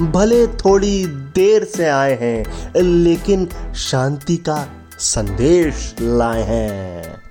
भले थोड़ी देर से आए हैं लेकिन शांति का संदेश लाए हैं।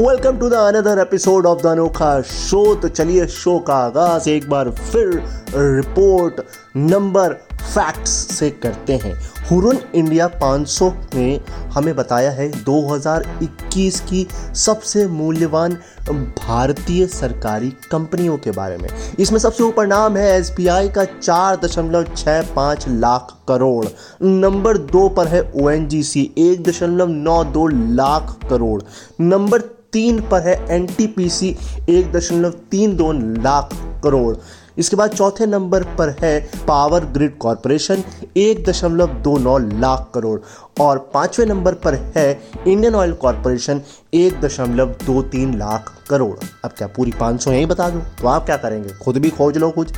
Welcome to the another episode of the अनोखा शो तो चलिए शो का आगाज़ एक बार फिर रिपोर्ट नंबर फैक्ट्स से करते हैं। हुरन इंडिया 500 में हमें बताया है 2021 की सबसे मूल्यवान भारतीय सरकारी कंपनियों के बारे में। इसमें सबसे ऊपर नाम है एस का चार दशमलव छः पाँच लाख करोड़। नंबर दो पर है ओ एन जी सी एक दशमलव नौ दो लाख करोड़। नंबर तीन पर है एन टी पी सी एक दशमलव तीन दो लाख करोड़। इसके बाद चौथे नंबर पर है पावर ग्रिड कॉरपोरेशन, एक दशमलव दो नौ लाख करोड़। और पाँचवें नंबर पर है इंडियन ऑयल कॉरपोरेशन, एक दशमलव दो तीन लाख करोड़। अब क्या पूरी पाँच सौ यही बता दूँ? तो आप क्या करेंगे? खुद भी खोज लो कुछ।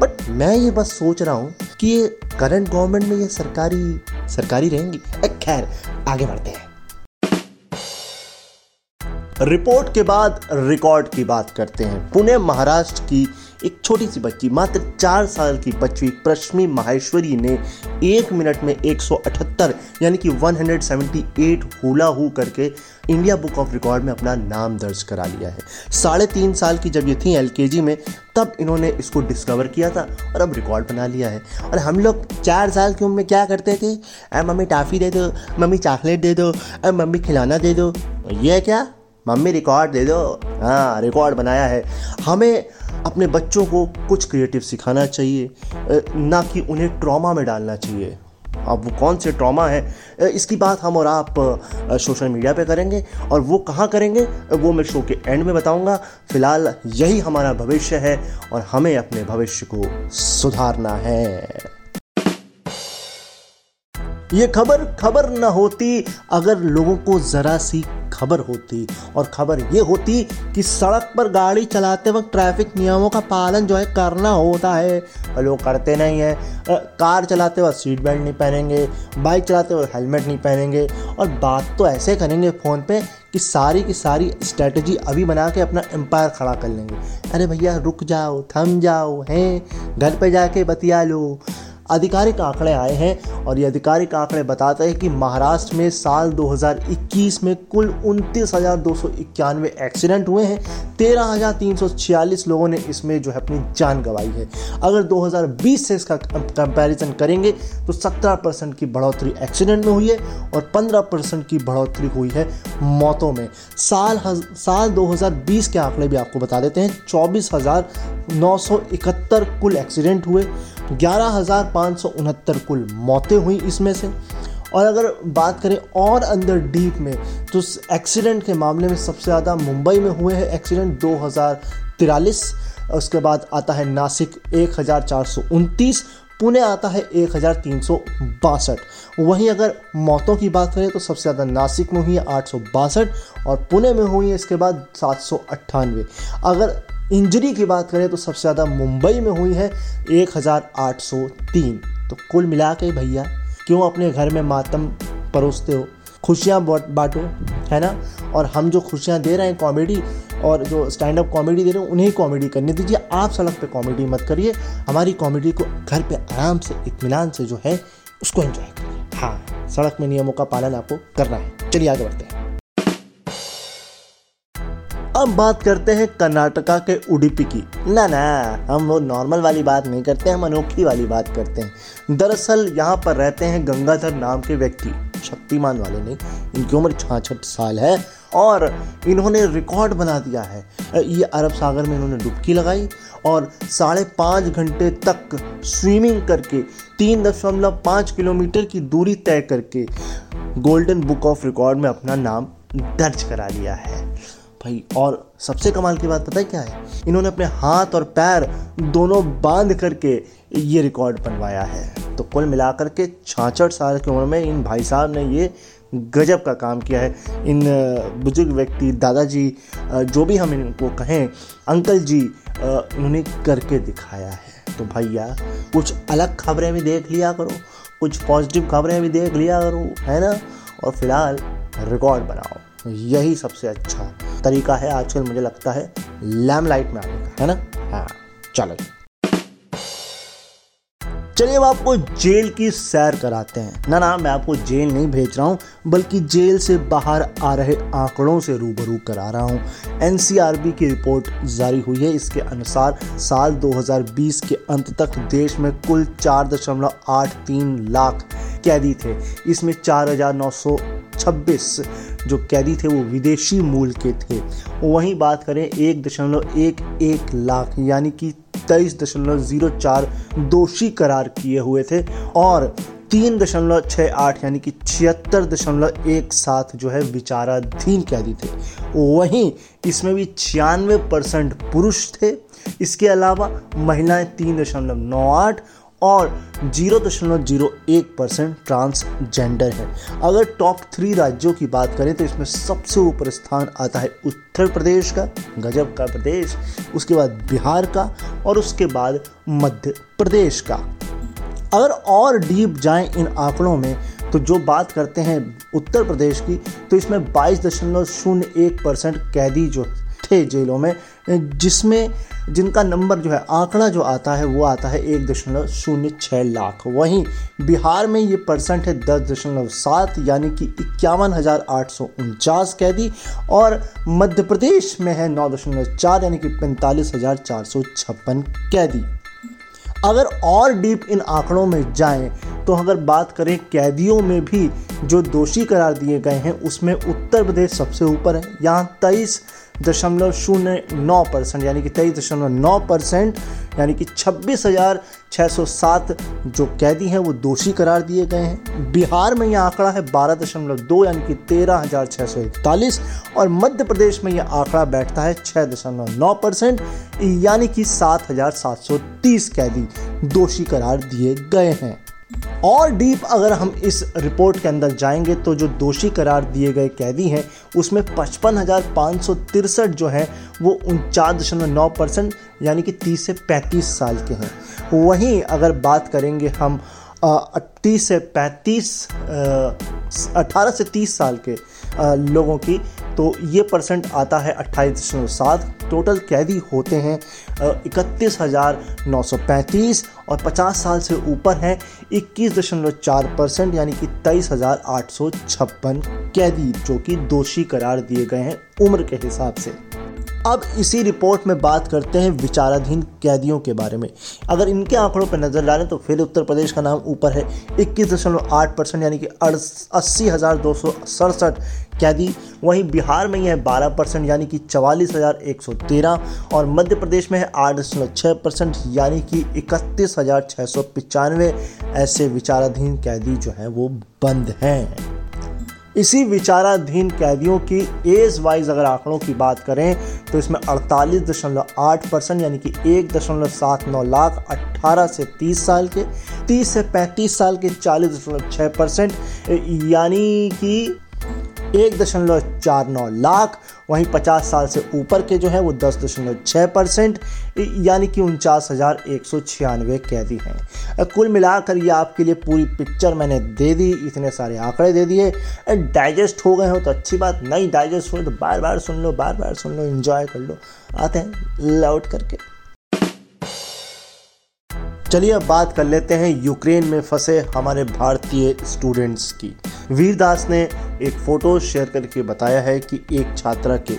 बट मैं ये बस सोच रहा हूँ कि ये करंट गवर्नमेंट में ये सरकारी सरकारी रहेंगी। खैर, आगे बढ़ते हैं। रिपोर्ट के बाद रिकॉर्ड की बात करते हैं। पुणे महाराष्ट्र की एक छोटी सी बच्ची, मात्र चार साल की बच्ची प्रश्मी माहेश्वरी ने एक मिनट में 178 यानी कि 178 हुला हु करके इंडिया बुक ऑफ़ रिकॉर्ड में अपना नाम दर्ज करा लिया है। साढ़े तीन साल की जब ये थी एल में, तब इन्होंने इसको डिस्कवर किया था और अब रिकॉर्ड बना लिया है। और हम लोग चार साल की उम्र में क्या करते थे? अरे, मम्मी टाफ़ी दे दो, मम्मी चॉकलेट दे दो, अरे, मम्मी खिलाना दे दो। ये क्या? मम्मी रिकॉर्ड दे दो। हाँ रिकॉर्ड बनाया है। हमें अपने बच्चों को कुछ क्रिएटिव सिखाना चाहिए। ना कि उन्हें ट्रॉमा में डालना चाहिए। अब वो कौन से ट्रॉमा है? इसकी बात हम और आप सोशल मीडिया पे करेंगे। और वो कहाँ करेंगे? वो मैं शो के एंड में बताऊँगा। फ़िलहाल यही हमारा भविष्य है और हमें अपने भविष्य को सुधारना है। ये खबर खबर न होती अगर लोगों को ज़रा सी खबर होती और खबर ये होती कि सड़क पर गाड़ी चलाते वक्त ट्रैफ़िक नियमों का पालन जो है करना होता है। और लोग करते नहीं हैं। कार चलाते वक्त सीट बेल्ट नहीं पहनेंगे, बाइक चलाते वक्त हेलमेट नहीं पहनेंगे और बात तो ऐसे करेंगे फ़ोन पे कि सारी की सारी स्ट्रेटजी अभी बना के अपना एम्पायर खड़ा कर लेंगे। अरे भैया रुक जाओ, थम जाओ, हैं? घर पे जाके बतिया लो। आधिकारिक आंकड़े आए हैं और ये आधिकारिक आंकड़े बताते हैं कि महाराष्ट्र में साल 2021 में कुल उनतीस एक्सीडेंट हुए हैं। तेरह लोगों ने इसमें जो है अपनी जान गंवाई है। अगर 2020 से इसका कंपैरिजन करेंगे तो 17 परसेंट की बढ़ोतरी एक्सीडेंट में हुई है और 15 परसेंट की बढ़ोतरी हुई है मौतों में। साल साल 2020 के आंकड़े भी आपको बता देते हैं। चौबीस कुल एक्सीडेंट हुए। ग्यारह कुल मौतें हुई इसमें से। और अगर बात करें और अंदर डीप में तो एक्सीडेंट के मामले में सबसे ज़्यादा मुंबई में हुए हैं एक्सीडेंट दो उसके बाद आता है नासिक एक हज़ार चार सौ उनतीस, पुणे आता है एक हज़ार तीन सौ बासठ। वहीं अगर मौतों की बात करें तो सबसे ज़्यादा नासिक में हुई है आठ सौ बासठ और पुणे में हुई है इसके बाद सात सौ अट्ठानवे। अगर इंजरी की बात करें तो सबसे ज़्यादा मुंबई में हुई है एक हज़ार आठ सौ तीन। तो कुल मिला के भैया, क्यों अपने घर में मातम परोसते हो? खुशियाँ बांटो, है ना? और हम जो खुशियाँ दे रहे हैं कॉमेडी और जो स्टैंड अप कॉमेडी दे रहे हैं, उन्हें कॉमेडी करने दीजिए। आप सड़क पे कॉमेडी मत करिए। हमारी कॉमेडी को घर पे आराम से इत्मीनान से जो है, उसको एंजॉय करिए। हाँ सड़क में नियमों का पालन आपको करना है। चलिए आगे बढ़ते हैं। अब बात करते हैं कर्नाटका के उडुपी की। ना ना, हम वो नॉर्मल वाली बात नहीं करते, हम अनोखी वाली बात करते हैं। दरअसल यहाँ पर रहते हैं गंगाधर नाम के व्यक्ति, शक्तिमान वाले नहीं, इनकी उम्र छाछठ साल है और इन्होंने रिकॉर्ड बना दिया है। ये अरब सागर में इन्होंने डुबकी लगाई और साढ़े पाँच घंटे तक स्विमिंग करके, तीन दशमलव पाँच किलोमीटर की दूरी तय करके गोल्डन बुक ऑफ़ रिकॉर्ड में अपना नाम दर्ज करा लिया है। भाई, और सबसे कमाल की बात पता है क्या है? इन्होंने अपने हाथ और पैर दोनों बाँध करके ये रिकॉर्ड बनवाया है। तो कुल मिलाकर के छाछठ साल की उम्र में इन भाई साहब ने ये गजब का काम किया है। इन बुज़ुर्ग व्यक्ति दादाजी जो भी हम इनको कहें, अंकल जी उन्होंने करके दिखाया है। तो भैया, कुछ अलग खबरें भी देख लिया करो, कुछ पॉजिटिव खबरें भी देख लिया करो, है ना? और फ़िलहाल रिकॉर्ड बनाओ। यही सबसे अच्छा तरीका है आजकल मुझे लगता है लैम लाइट में आने का, है ना? हाँ चलो। चलिए अब आपको जेल की सैर कराते हैं। ना ना, मैं आपको जेल नहीं भेज रहा हूँ, बल्कि जेल से बाहर आ रहे आंकड़ों से रूबरू करा रहा हूँ। एनसीआरबी की रिपोर्ट जारी हुई है। इसके अनुसार साल 2020 के अंत तक देश में कुल 4.83 लाख कैदी थे। इसमें 4,926 जो कैदी थे वो विदेशी मूल के थे। वहीं बात करें एक दशमलव एक एक लाख यानी कि तेईस दशमलव ज़ीरो चार दोषी करार किए हुए थे और तीन दशमलव छः आठ यानी कि छिहत्तर दशमलव एक सात जो है विचाराधीन कैदी थे। वहीं इसमें भी छियानवे परसेंट पुरुष थे। इसके अलावा महिलाएँ तीन दशमलव नौ आठ और ज़ीरो दशमलव ज़ीरो एक परसेंट ट्रांसजेंडर है। अगर टॉप थ्री राज्यों की बात करें तो इसमें सबसे ऊपर स्थान आता है उत्तर प्रदेश का, गजब का प्रदेश, उसके बाद बिहार का और उसके बाद मध्य प्रदेश का। अगर और डीप जाएँ इन आंकड़ों में तो जो बात करते हैं उत्तर प्रदेश की तो इसमें बाईस दशमलव शून्य एक परसेंट कैदी जो थे जेलों में, जिसमें जिनका नंबर जो है, आंकड़ा जो आता है, वो आता है एक दशमलव शून्य छः लाख। वहीं बिहार में ये परसेंट है दस दशमलव सात, यानी कि इक्यावन हज़ार आठ सौ उनचास कैदी, और मध्य प्रदेश में है नौ दशमलव चार, यानी कि पैंतालीस हज़ार चार सौ छप्पन कैदी। अगर और डीप इन आंकड़ों में जाएँ तो अगर बात करें कैदियों में भी जो दोषी करार दिए गए हैं, उसमें उत्तर प्रदेश सबसे ऊपर है, यहाँ तेईस दशमलव शून्य नौ परसेंट, यानी कि तेईस दशमलव नौ परसेंट, यानी कि छब्बीस हज़ार छः सौ सात जो कैदी हैं, वो दोषी करार दिए गए हैं। बिहार में यह आंकड़ा है बारह दशमलव दो, यानी कि तेरह हज़ार छः सौ इकतालीस, और मध्य प्रदेश में यह आंकड़ा बैठता है छः दशमलव नौ परसेंट, यानी कि सात हज़ार सात सौ तीस कैदी दोषी करार दिए गए हैं। और डीप अगर हम इस रिपोर्ट के अंदर जाएँगे तो जो दोषी करार दिए गए कैदी हैं, उसमें पचपन हज़ार पाँच सौ तिरसठ जो हैं, वो उनचास दशमलव नौ परसेंट, यानी कि तीस से पैंतीस साल के हैं। वहीं अगर बात करेंगे हम तीस से पैंतीस अठारह से तीस साल के लोगों की तो ये परसेंट आता है अट्ठाईस दशमलव सात। टोटल कैदी होते हैं इकतीस हज़ार नौ सौ पैंतीस और पचास साल से ऊपर हैं, इक्कीस दशमलव चार परसेंट, यानी कि तेईस हज़ार आठ सौ छप्पन कैदी, जो कि दोषी करार दिए गए हैं उम्र के हिसाब से। अब इसी रिपोर्ट में बात करते हैं विचाराधीन कैदियों के बारे में। अगर इनके आंकड़ों पर नज़र डालें तो फिर उत्तर प्रदेश का नाम ऊपर है। इक्कीस दशमलव आठ परसेंट यानी कि अस्सी हज़ार दो सौ सड़सठ कैदी। वहीं बिहार में यह है बारह परसेंट यानी कि चवालीस हज़ार एक सौ तेरह और मध्य प्रदेश में है आठ दशमलव छः परसेंट यानी कि इकतीस हज़ार छः सौ पचानवे। ऐसे विचाराधीन कैदी जो हैं वो बंद हैं। इसी विचाराधीन कैदियों की एज वाइज अगर आंकड़ों की बात करें तो इसमें अड़तालीस दशमलव आठ परसेंट यानी कि एक दशमलव सात नौ लाख अट्ठारह से तीस साल के, तीस से पैंतीस साल के चालीस दशमलव छः परसेंट, यानी कि एक दशमलव चार नौ लाख, वहीं पचास साल से ऊपर के जो हैं वो दस दशमलव छः परसेंट यानी कि उनचास हज़ार एक सौ छियानवे कैदी हैं। कुल मिलाकर ये आपके लिए पूरी पिक्चर मैंने दे दी, इतने सारे आंकड़े दे दिए डाइजेस्ट हो गए हो तो अच्छी बात, नहीं डाइजेस्ट हुए तो बार बार सुन लो बार बार सुन लो इन्जॉय कर लो, आते हैं लौट करके। चलिए अब बात कर लेते हैं यूक्रेन में फंसे हमारे भारतीय स्टूडेंट्स की। वीरदास ने एक फ़ोटो शेयर करके बताया है कि एक छात्रा के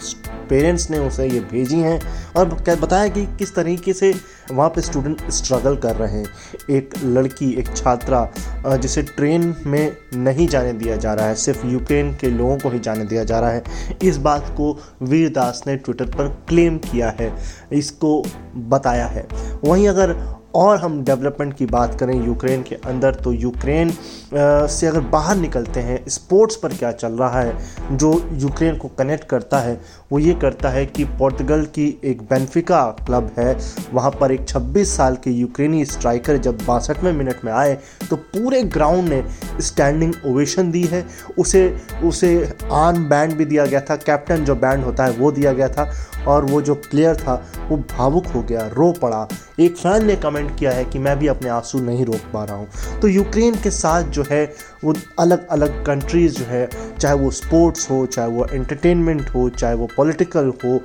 पेरेंट्स ने उसे ये भेजी हैं और बताया कि किस तरीके से वहाँ पे स्टूडेंट स्ट्रगल कर रहे हैं। एक लड़की, एक छात्रा जिसे ट्रेन में नहीं जाने दिया जा रहा है, सिर्फ़ यूक्रेन के लोगों को ही जाने दिया जा रहा है। इस बात को वीरदास ने ट्विटर पर क्लेम किया है, इसको बताया है। वहीं अगर और हम डेवलपमेंट की बात करें यूक्रेन के अंदर तो यूक्रेन से अगर बाहर निकलते हैं स्पोर्ट्स पर क्या चल रहा है, जो यूक्रेन को कनेक्ट करता है, वो ये करता है कि पोर्तगल की एक बेनफिका क्लब है, वहाँ पर एक 26 साल के यूक्रेनी स्ट्राइकर जब बासठवें मिनट में आए तो पूरे ग्राउंड ने स्टैंडिंग ओवेशन दी है, उसे उसे आन बैंड भी दिया गया था कैप्टन जो बैंड होता है वो दिया गया था और वो जो प्लेयर था, वो भावुक हो गया, रो पड़ा। एक फ़ैन ने कमेंट किया है कि मैं भी अपने आँसू नहीं रोक पा रहा हूँ। तो यूक्रेन के साथ जो है, वो अलग अलग कंट्रीज़ जो है, चाहे वो स्पोर्ट्स हो, चाहे वो एंटरटेनमेंट हो, चाहे वो पॉलिटिकल हो,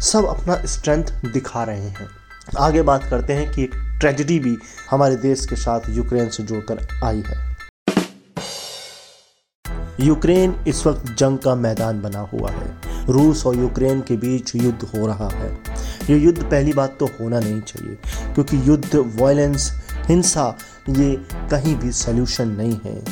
सब अपना स्ट्रेंथ दिखा रहे हैं। आगे बात करते हैं कि एक ट्रेजिडी भी हमारे देश के साथ यूक्रेन से जुड़कर आई है। यूक्रेन इस वक्त जंग का मैदान बना हुआ है। रूस और यूक्रेन के बीच युद्ध हो रहा है। ये युद्ध पहली बात तो होना नहीं चाहिए, क्योंकि युद्ध वायलेंस हिंसा, ये कहीं भी सल्यूशन नहीं है।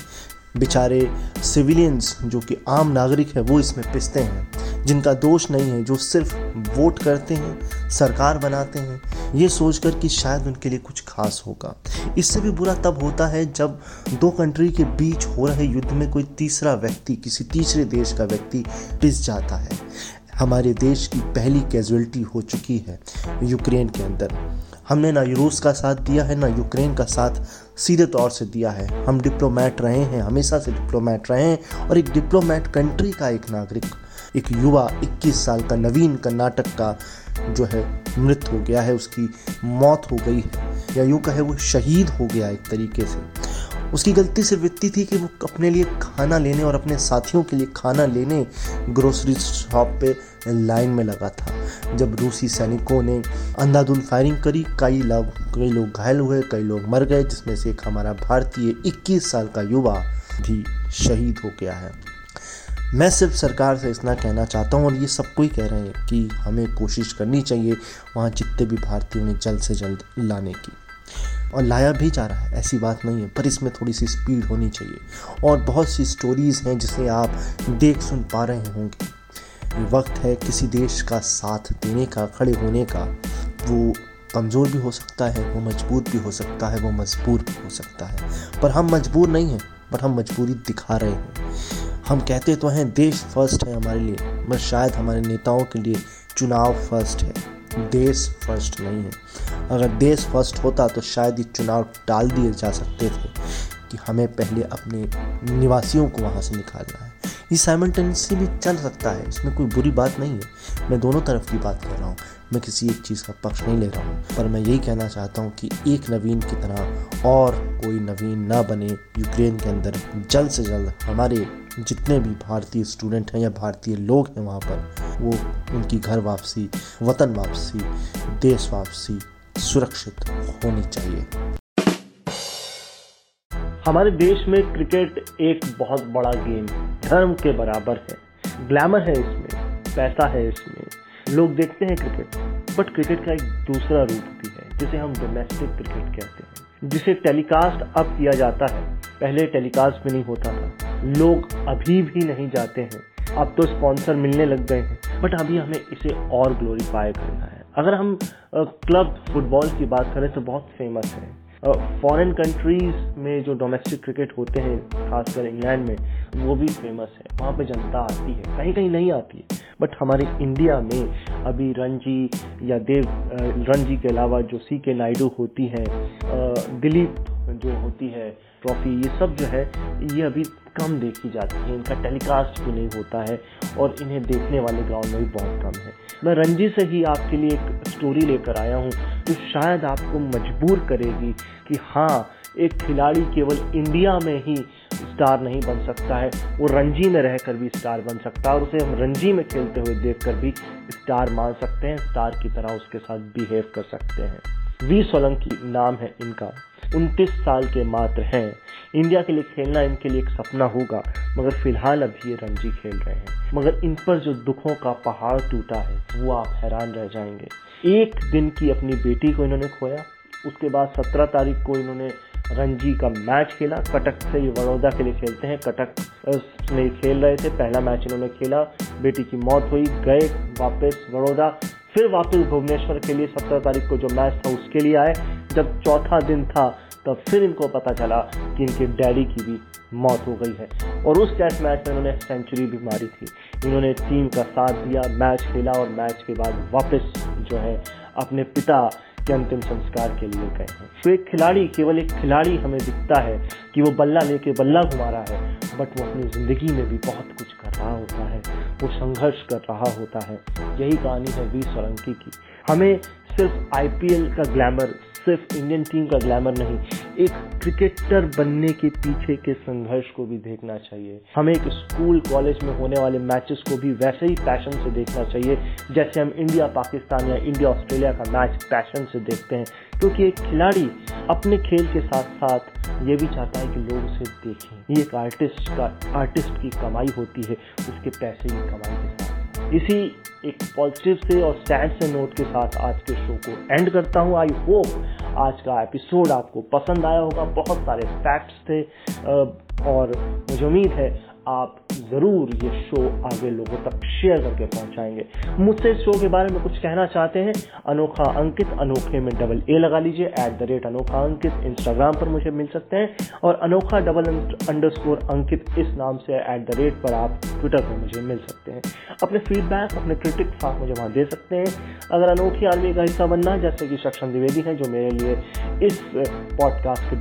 बेचारे सिविलियंस जो कि आम नागरिक है, वो इसमें पिसते हैं। जिनका दोष नहीं है, जो सिर्फ़ वोट करते हैं, सरकार बनाते हैं, ये सोचकर कि शायद उनके लिए कुछ खास होगा। इससे भी बुरा तब होता है जब दो कंट्री के बीच हो रहे युद्ध में कोई तीसरा व्यक्ति, किसी तीसरे देश का व्यक्ति पिस जाता है। हमारे देश की पहली कैजुअलिटी हो चुकी है यूक्रेन के अंदर। हमने ना रूस का साथ दिया है, ना यूक्रेन का साथ सीधे तौर से दिया है। हम डिप्लोमेट रहे हैं, हमेशा से डिप्लोमेट रहे हैं और एक डिप्लोमेट कंट्री का एक नागरिक एक युवा 21 साल का नवीन कर्नाटक का जो है, मृत हो गया है, उसकी मौत हो गई है। या यूँ कहे, वो शहीद हो गया एक तरीके से। उसकी गलती सिर्फ़ इतनी थी कि वो अपने लिए खाना लेने और अपने साथियों के लिए खाना लेने ग्रोसरी शॉप पे लाइन में लगा था। जब रूसी सैनिकों ने अंधाधुंध फायरिंग करी, कई लोग कई लोग घायल हुए, कई लोग मर गए, जिसमें से एक हमारा भारतीय 21 साल का युवा भी शहीद हो गया है। मैं सिर्फ़ सरकार से इतना कहना चाहता हूँ और ये सब कोई कह रहे हैं कि हमें कोशिश करनी चाहिए वहाँ जितने भी भारतीयों ने जल्द से जल्द लाने की। और लाया भी जा रहा है, ऐसी बात नहीं है, पर इसमें थोड़ी सी स्पीड होनी चाहिए। और बहुत सी स्टोरीज़ हैं जिसे आप देख सुन पा रहे होंगे। वक्त है किसी देश का साथ देने का, खड़े होने का। वो कमज़ोर भी हो सकता है, वो मजबूर भी हो सकता है, वो मजबूर भी हो सकता है। पर हम मजबूर नहीं हैं, पर हम मजबूरी दिखा रहे हैं। हम कहते तो हैं, देश फ़र्स्ट है हमारे लिए, मगर शायद हमारे नेताओं के लिए चुनाव फ़र्स्ट है। देश फ़र्स्ट नहीं है। अगर देश फ़र्स्ट होता तो शायद ये चुनाव टाल दिए जा सकते थे कि हमें पहले अपने निवासियों को वहाँ से निकालना है। ये साइमल्टेनियसली भी चल सकता है, इसमें कोई बुरी बात नहीं है। मैं दोनों तरफ़ की बात कर रहा हूँ, मैं किसी एक चीज़ का पक्ष नहीं ले रहा हूँ, पर मैं यही कहना चाहता हूँ कि एक नवीन की तरह और कोई नवीन ना बने, यूक्रेन के अंदर जल्द से जल्द हमारे जितने भी भारतीय स्टूडेंट हैं या भारतीय लोग हैं वहाँ पर, वो उनकी घर वापसी, वतन वापसी, देश वापसी सुरक्षित होनी चाहिए। हमारे देश में क्रिकेट एक बहुत बड़ा गेम धर्म के बराबर है। ग्लैमर है इसमें, पैसा है इसमें, लोग देखते हैं क्रिकेट बट क्रिकेट का एक दूसरा रूप भी है, जिसे हम डोमेस्टिक क्रिकेट कहते हैं, जिसे टेलीकास्ट अब किया जाता है। पहले टेलीकास्ट भी नहीं होता था। लोग अभी भी नहीं जाते हैं। अब तो स्पॉन्सर मिलने लग गए हैं। बट अभी हमें इसे और ग्लोरीफाई करना है। अगर हम क्लब फुटबॉल की बात करें तो बहुत फ़ेमस है। फॉरेन कंट्रीज़ में जो डोमेस्टिक क्रिकेट होते हैं, खासकर इंग्लैंड में, वो भी फ़ेमस है। वहाँ पे जनता आती है। कहीं कहीं नहीं आती है। बट हमारे इंडिया में अभी रणजी या देव रणजी के अलावा जो सी के नायडू होती हैं दिलीप जो होती है ट्रॉफी ये सब जो है, ये अभी कम देखी जाती है। इनका टेलीकास्ट भी नहीं होता है और इन्हें देखने वाले ग्राउंड में भी बहुत कम है। मैं रणजी से ही आपके लिए एक स्टोरी लेकर आया हूँ, जो तो शायद आपको मजबूर करेगी कि हाँ एक खिलाड़ी केवल इंडिया में ही स्टार नहीं बन सकता है, वो रणजी में रहकर भी स्टार बन सकता है और उसे हम रणजी में खेलते हुए देखकर भी स्टार मान सकते हैं स्टार की तरह उसके साथ बिहेव कर सकते हैं। वी सोलंकी नाम है इनका। उनतीस साल के मात्र हैं। इंडिया के लिए खेलना इनके लिए एक सपना होगा, मगर फ़िलहाल अभी ये रणजी खेल रहे हैं। मगर इन पर जो दुखों का पहाड़ टूटा है, वो आप हैरान रह जाएँगे। एक दिन की अपनी बेटी को इन्होंने खोया, उसके बाद सत्रह तारीख को इन्होंने रणजी का मैच खेला। कटक से ये बड़ौदा के लिए खेलते हैं। कटक में खेल रहे थे, पहला मैच इन्होंने खेला, बेटी की मौत हुई, गए वापस बड़ौदा फिर वापस भुवनेश्वर के लिए सत्रह तारीख को जो मैच था उसके लिए आए। जब चौथा दिन था, तब फिर इनको पता चला कि इनके डैडी की भी मौत हो गई है। और उस टेस्ट मैच में इन्होंने सेंचुरी भी मारी थी। इन्होंने टीम का साथ दिया मैच खेला और मैच के बाद वापस जो है, अपने पिता के अंतिम संस्कार के लिए गए हैं। तो एक खिलाड़ी, केवल एक खिलाड़ी हमें दिखता है कि वो बल्ला लेके बल्ला घुमा रहा है बट वो अपनी ज़िंदगी में भी बहुत कुछ कर रहा होता है। वो संघर्ष कर रहा होता है। यही कहानी है वी सोलंकी की। हमें सिर्फ़ आईपीएल का ग्लैमर सिर्फ़ इंडियन टीम का ग्लैमर नहीं, एक क्रिकेटर बनने के पीछे के संघर्ष को भी देखना चाहिए। हमें एक स्कूल कॉलेज में होने वाले मैचेस को भी वैसे ही पैशन से देखना चाहिए, जैसे हम इंडिया पाकिस्तान या इंडिया ऑस्ट्रेलिया का मैच पैशन से देखते हैं, क्योंकि एक खिलाड़ी अपने खेल के साथ साथ ये भी चाहता है कि लोग उसे देखें। ये एक आर्टिस्ट का आर्टिस्ट की कमाई होती है, उसके पैसे की कमाई के साथ। इसी एक पॉजिटिव से और सैड से नोट के साथ आज के शो को एंड करता हूँ. आई होप आज का एपिसोड आपको पसंद आया होगा. बहुत सारे फैक्ट्स थे और मुझे उम्मीद है आप ज़रूर ये शो आगे लोगों तक शेयर करके पहुंचाएँगे। मुझसे इस शो के बारे में कुछ कहना चाहते हैं, अनोखा अंकित, अनोखे में डबल ए लगा लीजिए एट द रेट अनोखा अंकित इंस्टाग्राम पर मुझे मिल सकते हैं, और अनोखा डबल अंडर स्कोर अंकित इस नाम से एट द रेट पर आप ट्विटर पर मुझे मिल सकते हैं। अपने फीडबैक अपने क्रिटिक्स आप मुझे वहाँ दे सकते हैं। अगर अनोखी आर्मी का हिस्सा बनना जैसे कि सक्षम द्विवेदी हैं, जो मेरे लिए इस पॉडकास्ट के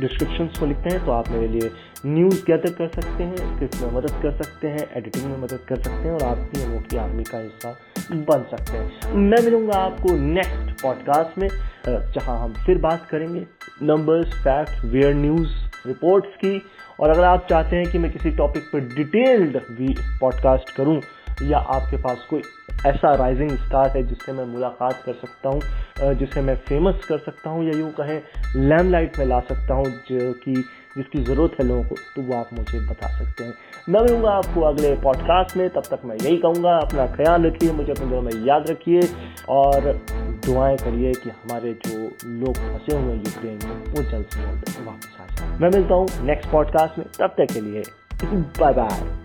डिस्क्रिप्शन को लिखते हैं तो आप मेरे लिए न्यूज़ गैदर कर सकते हैं स्क्रिप्ट में मदद कर सकते हैं एडिटिंग में मदद कर सकते हैं और आप भी अनोखी आर्मी का हिस्सा बन सकते हैं। मैं मिलूँगा आपको नेक्स्ट पॉडकास्ट में जहाँ हम फिर बात करेंगे numbers fact where news reports की। और अगर आप चाहते हैं कि मैं किसी टॉपिक पर डिटेल्ड भी पॉडकास्ट करूँ, या आपके पास कोई ऐसा राइजिंग स्टार है जिससे मैं मुलाकात कर सकता हूँ जिसे मैं फ़ेमस कर सकता हूँ, या यूँ कहें लैमलाइट में ला सकता हूँ, जो कि जिसकी ज़रूरत है लोगों को तो वो आप मुझे बता सकते हैं। मैं मिलूँगा आपको अगले पॉडकास्ट में, तब तक मैं यही कहूँगा, अपना ख्याल रखिए, मुझे अपने दिलों में याद रखिए, और दुआएँ करिए कि हमारे जो लोग फंसे हुए हैं यूक्रेन में, वो जल्द से जल्द वापस आ जाए। मैं मिलता हूँ नेक्स्ट पॉडकास्ट में, तब तक के लिए बाय बाय